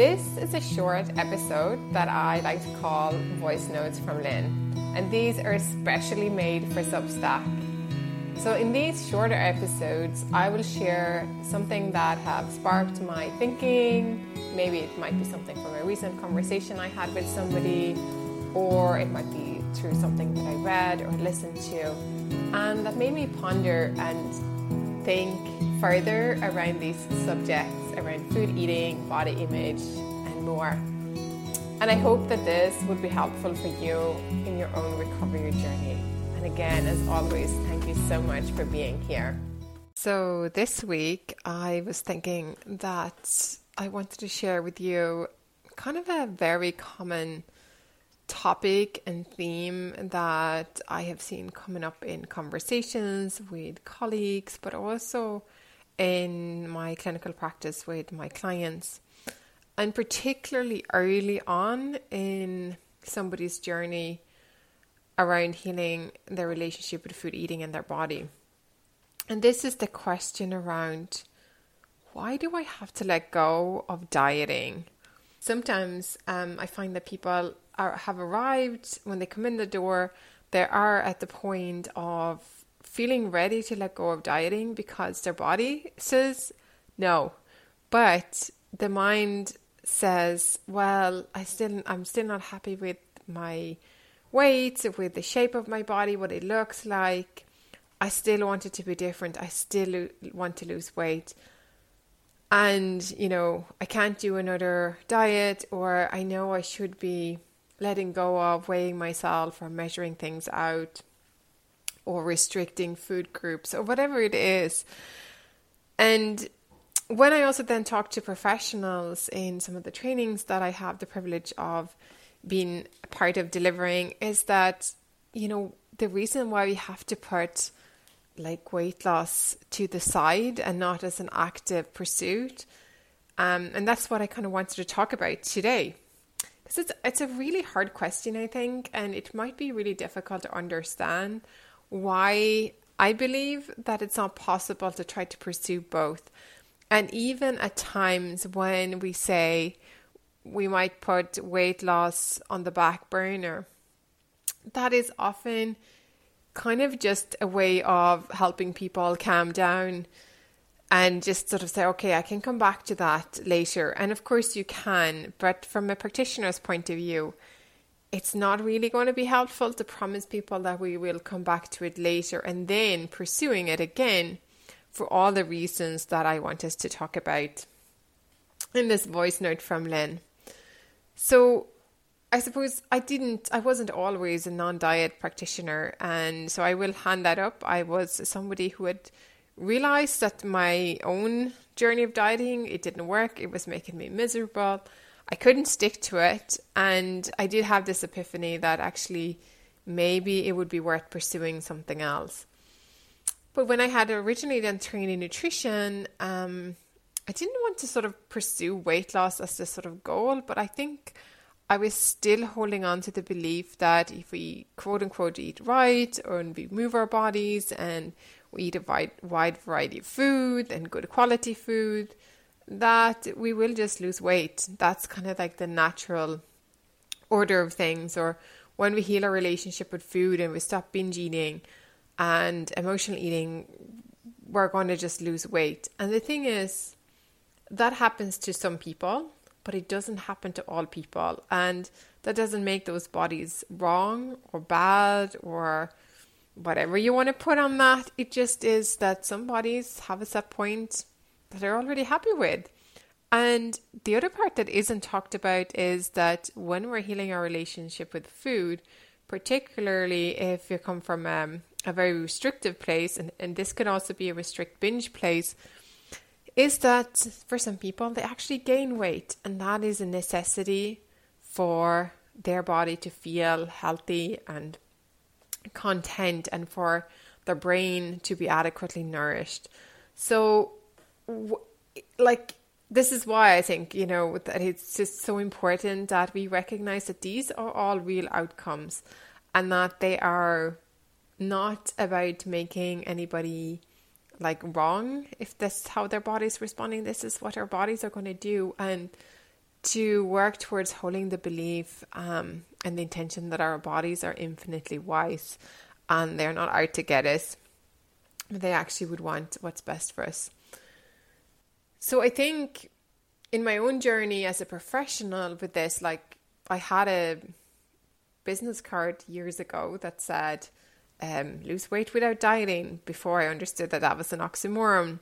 This is a short episode that I like to call Voice Notes from Linn, and these are especially made for Substack. So, in these shorter episodes, I will share something that have sparked my thinking. Maybe it might be something from a recent conversation I had with somebody, or it might be through something that I read or listened to, and that made me ponder and think further around these subjects around food eating, body image, and more. And I hope that this would be helpful for you in your own recovery journey. And again, as always, thank you so much for being here. So, this week I was thinking that I wanted to share with you kind of a very common topic and theme that I have seen coming up in conversations with colleagues, but also in my clinical practice with my clients, and particularly early on in somebody's journey around healing their relationship with food eating and their body. And this is the question around why do I have to let go of dieting? Sometimes um, I find that people are, have arrived when they come in the door, they are at the point of feeling ready to let go of dieting because their body says no. But the mind says, well, I still I'm still not happy with my weight, with the shape of my body, what it looks like. I still want it to be different. I still want to lose weight. And, you know, I can't do another diet, or I know I should be letting go of weighing myself or measuring things out or restricting food groups or whatever it is. And when I also then talk to professionals in some of the trainings that I have the privilege of being a part of delivering, is that, you know, the reason why we have to put like weight loss to the side and not as an active pursuit. Um, and that's what I kind of wanted to talk about today. Because it's, it's a really hard question, I think, and it might be really difficult to understand why I believe that it's not possible to try to pursue both. And even at times when we say we might put weight loss on the back burner, that is often kind of just a way of helping people calm down and just sort of say, okay, I can come back to that later. And of course, you can, but from a practitioner's point of view, it's not really going to be helpful to promise people that we will come back to it later and then pursuing it again for all the reasons that I want us to talk about in this voice note from Linn. So, I suppose I didn't, I wasn't always a non diet practitioner, and so I will hand that up. I was somebody who had realized that my own journey of dieting, it didn't work, it was making me miserable I couldn't stick to it. And I did have this epiphany that actually maybe it would be worth pursuing something else. But when I had originally done training nutrition, um, I didn't want to sort of pursue weight loss as the sort of goal, but I think I was still holding on to the belief that if we quote unquote eat right and we move our bodies and we eat a wide, wide variety of food and good quality food, that we will just lose weight. That's kind of like the natural order of things. Or when we heal our relationship with food and we stop binge eating and emotional eating, we're going to just lose weight. And the thing is, that happens to some people, but it doesn't happen to all people. And that doesn't make those bodies wrong or bad or whatever you want to put on that. It just is that some bodies have a set point that they're already happy with. And the other part that isn't talked about is that when we're healing our relationship with food, particularly if you come from um, a very restrictive place, and, and this can also be a restrict binge place, is that for some people they actually gain weight, and that is a necessity for their body to feel healthy and content and for their brain to be adequately nourished. So like this is why I think you know that it's just so important that we recognize that these are all real outcomes and that they are not about making anybody like wrong if this is how their body's responding this is what our bodies are going to do and to work towards holding the belief um, and the intention that our bodies are infinitely wise and they're not out to get us. They actually would want what's best for us. So I think in my own journey as a professional with this, like I had a business card years ago that said, um, lose weight without dieting before I understood that that was an oxymoron.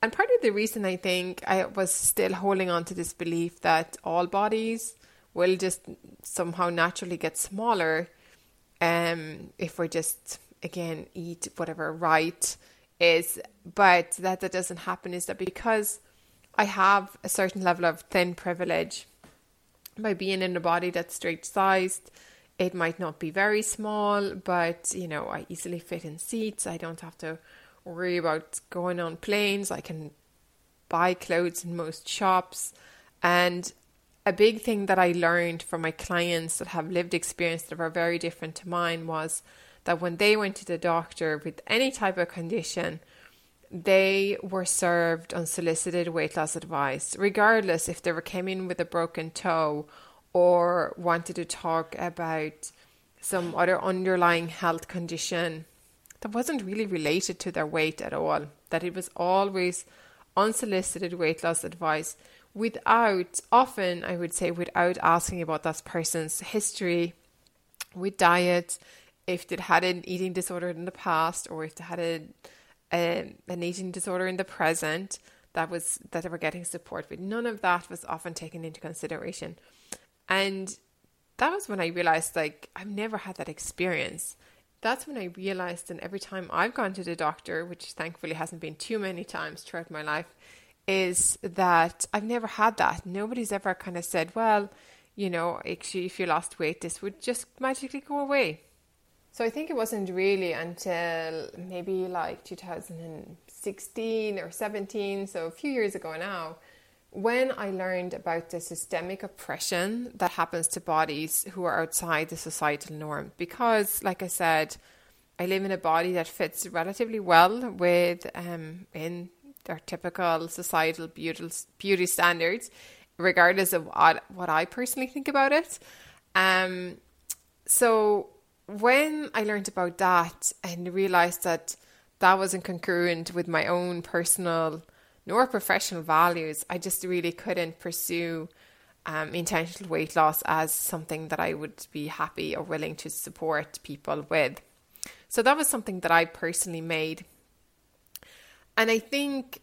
And part of the reason I think I was still holding on to this belief that all bodies will just somehow naturally get smaller um, if we just, again, eat whatever right is. But that that doesn't happen is that because I have a certain level of thin privilege by being in a body that's straight sized, it might not be very small, but you know, I easily fit in seats. I don't have to worry about going on planes. I can buy clothes in most shops. And a big thing that I learned from my clients that have lived experience that are very different to mine was that when they went to the doctor with any type of condition, they were served unsolicited weight loss advice, regardless if they were came in with a broken toe or wanted to talk about some other underlying health condition that wasn't really related to their weight at all, that it was always unsolicited weight loss advice without, often I would say, without asking about that person's history with diet, if they'd had an eating disorder in the past or if they had a, an eating disorder in the present that was that they were getting support with. None of that was often taken into consideration. And that was when I realized like I've never had that experience. That's when I realized, and every time I've gone to the doctor, which thankfully hasn't been too many times throughout my life, is that I've never had that. Nobody's ever kind of said, well, you know, actually, if you lost weight, this would just magically go away. So I think it wasn't really until maybe like 2016 or 17, so a few years ago now, when I learned about the systemic oppression that happens to bodies who are outside the societal norm, because, like I said, I live in a body that fits relatively well with um, in their typical societal beauty, standards, regardless of what, what I personally think about it. Um, so when I learned about that and realized that that wasn't congruent with my own personal nor professional values, I just really couldn't pursue um, intentional weight loss as something that I would be happy or willing to support people with. So that was something that I personally made. And I think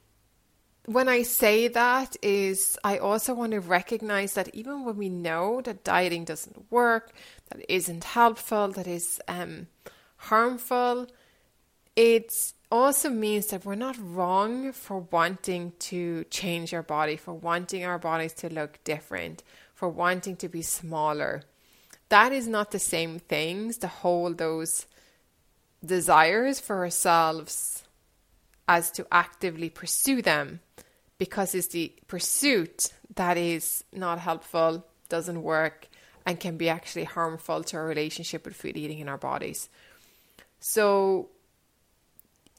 when I say that is I also want to recognize that even when we know that dieting doesn't work, that isn't helpful, that is um, harmful, it also means that we're not wrong for wanting to change our body, for wanting our bodies to look different, for wanting to be smaller. That is not the same things to hold those desires for ourselves as to actively pursue them because it's the pursuit that is not helpful, doesn't work, and can be actually harmful to our relationship with food eating in our bodies. So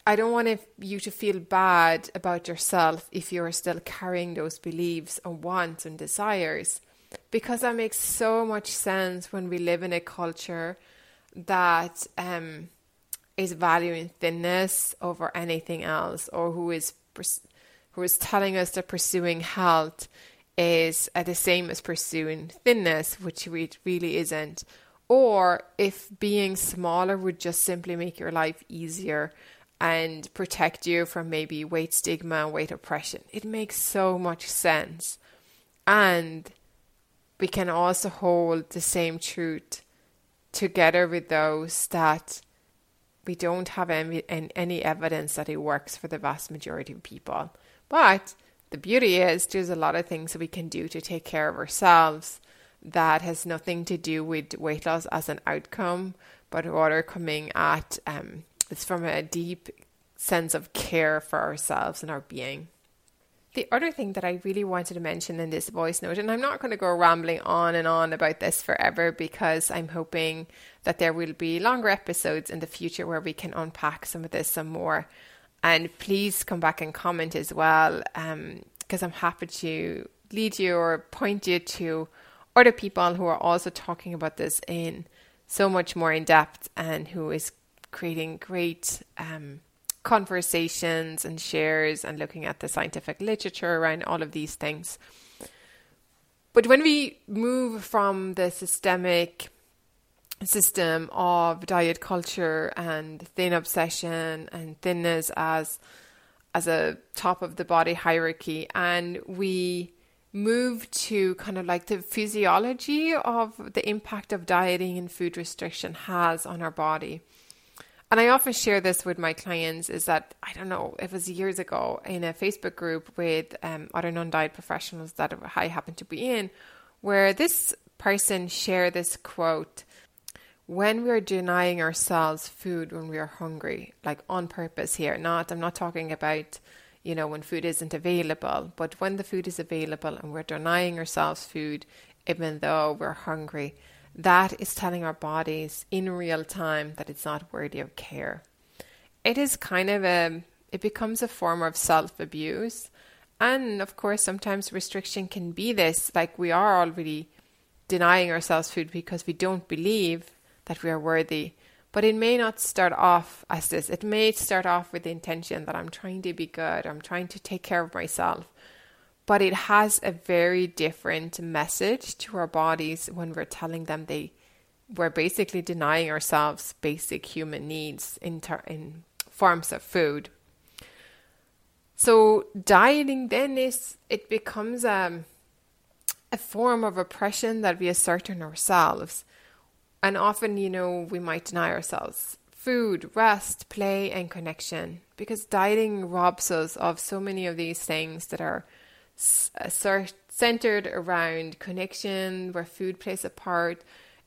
I don't want you to feel bad about yourself if you're still carrying those beliefs and wants and desires, because that makes so much sense when we live in a culture that um, is valuing thinness over anything else, or who is who is telling us that pursuing health is uh, the same as pursuing thinness, which it really isn't. Or if being smaller would just simply make your life easier and protect you from maybe weight stigma and weight oppression. It makes so much sense. And we can also hold the same truth together with those that we don't have any, any evidence that it works for the vast majority of people. But the beauty is there's a lot of things that we can do to take care of ourselves that has nothing to do with weight loss as an outcome, but rather coming at um, it's from a deep sense of care for ourselves and our being. The other thing that I really wanted to mention in this voice note, and I'm not going to go rambling on and on about this forever because I'm hoping that there will be longer episodes in the future where we can unpack some of this some more. And please come back and comment as well, because um, I'm happy to lead you or point you to other people who are also talking about this in so much more in depth and who is creating great um, conversations and shares and looking at the scientific literature around all of these things. But when we move from the systemic system of diet culture and thin obsession and thinness as as a top of the body hierarchy and we move to kind of like the physiology of the impact of dieting and food restriction has on our body. And I often share this with my clients is that I don't know, it was years ago in a Facebook group with um, other non diet professionals that I happen to be in, where this person shared this quote when we are denying ourselves food when we are hungry, like on purpose here, not, I'm not talking about you know, when food isn't available. But when the food is available and we're denying ourselves food, even though we're hungry, that is telling our bodies in real time that it's not worthy of care. It is kind of a, it becomes a form of self abuse. And of course, sometimes restriction can be this like we are already denying ourselves food because we don't believe that we are worthy but it may not start off as this. It may start off with the intention that I'm trying to be good, I'm trying to take care of myself. But it has a very different message to our bodies when we're telling them they we're basically denying ourselves basic human needs in, ter- in forms of food. So dieting then is it becomes um, a form of oppression that we assert on ourselves and often, you know, we might deny ourselves food, rest, play, and connection because dieting robs us of so many of these things that are uh, centered around connection, where food plays a part.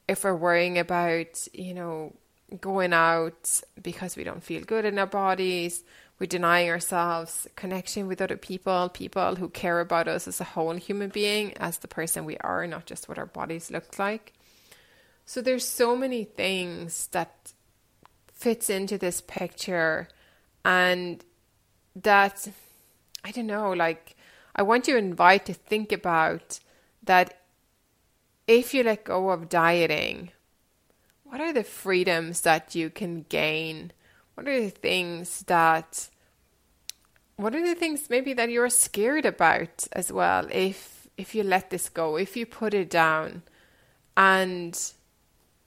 If we're worrying about, you know, going out because we don't feel good in our bodies, we're denying ourselves connection with other people, people who care about us as a whole human being, as the person we are, not just what our bodies look like. So there's so many things that fits into this picture and that I don't know, like I want you to invite to think about that if you let go of dieting, what are the freedoms that you can gain? What are the things that what are the things maybe that you're scared about as well if if you let this go, if you put it down and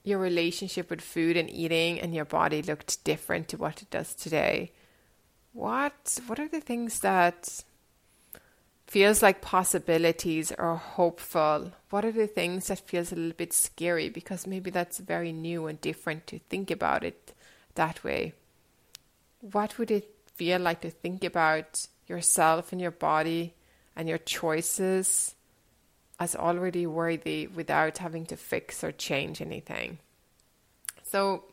your relationship with food and eating and your body looked different to what it does today, what what are the things that feels like possibilities or hopeful? What are the things that feels a little bit scary because maybe that's very new and different to think about it that way? What would it feel like to think about yourself and your body and your choices as already worthy without having to fix or change anything. So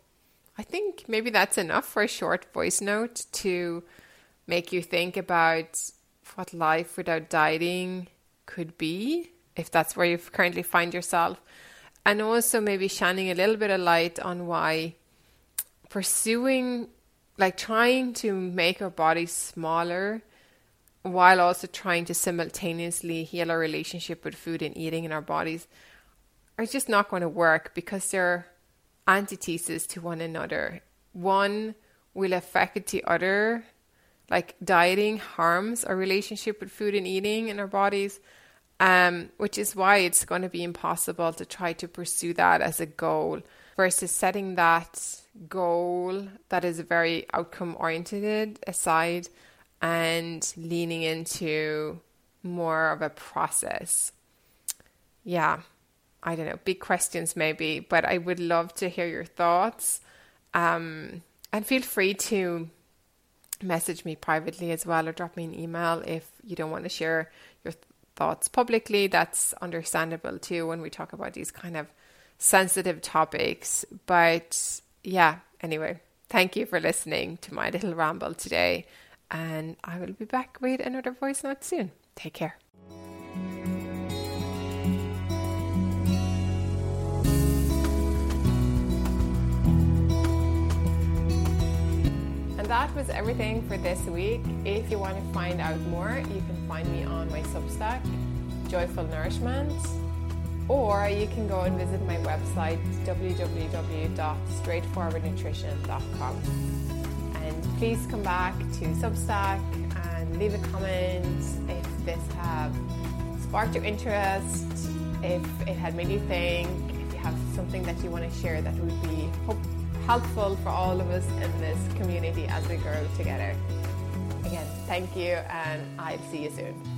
I think maybe that's enough for a short voice note to make you think about what life without dieting could be, if that's where you currently find yourself. And also maybe shining a little bit of light on why pursuing, like trying to make our bodies smaller while also trying to simultaneously heal our relationship with food and eating in our bodies are just not going to work because they're antitheses to one another. One will affect the other. Like dieting harms our relationship with food and eating in our bodies, um, which is why it's going to be impossible to try to pursue that as a goal versus setting that goal that is very outcome oriented aside and leaning into more of a process. Yeah, I don't know, big questions maybe, but I would love to hear your thoughts. Um, and feel free to message me privately as well or drop me an email if you don't want to share your th- thoughts publicly. That's understandable too when we talk about these kind of sensitive topics. But yeah, anyway, thank you for listening to my little ramble today and I will be back with another voice note soon. Take care. And that was everything for this week. If you want to find out more, you can find me on my Substack. Joyful Nourishment, or you can go and visit my website www.straightforwardnutrition.com. Please come back to Substack and leave a comment if this have sparked your interest, if it had made you think, if you have something that you want to share that would be helpful for all of us in this community as we grow together. Again, thank you, and I'll see you soon.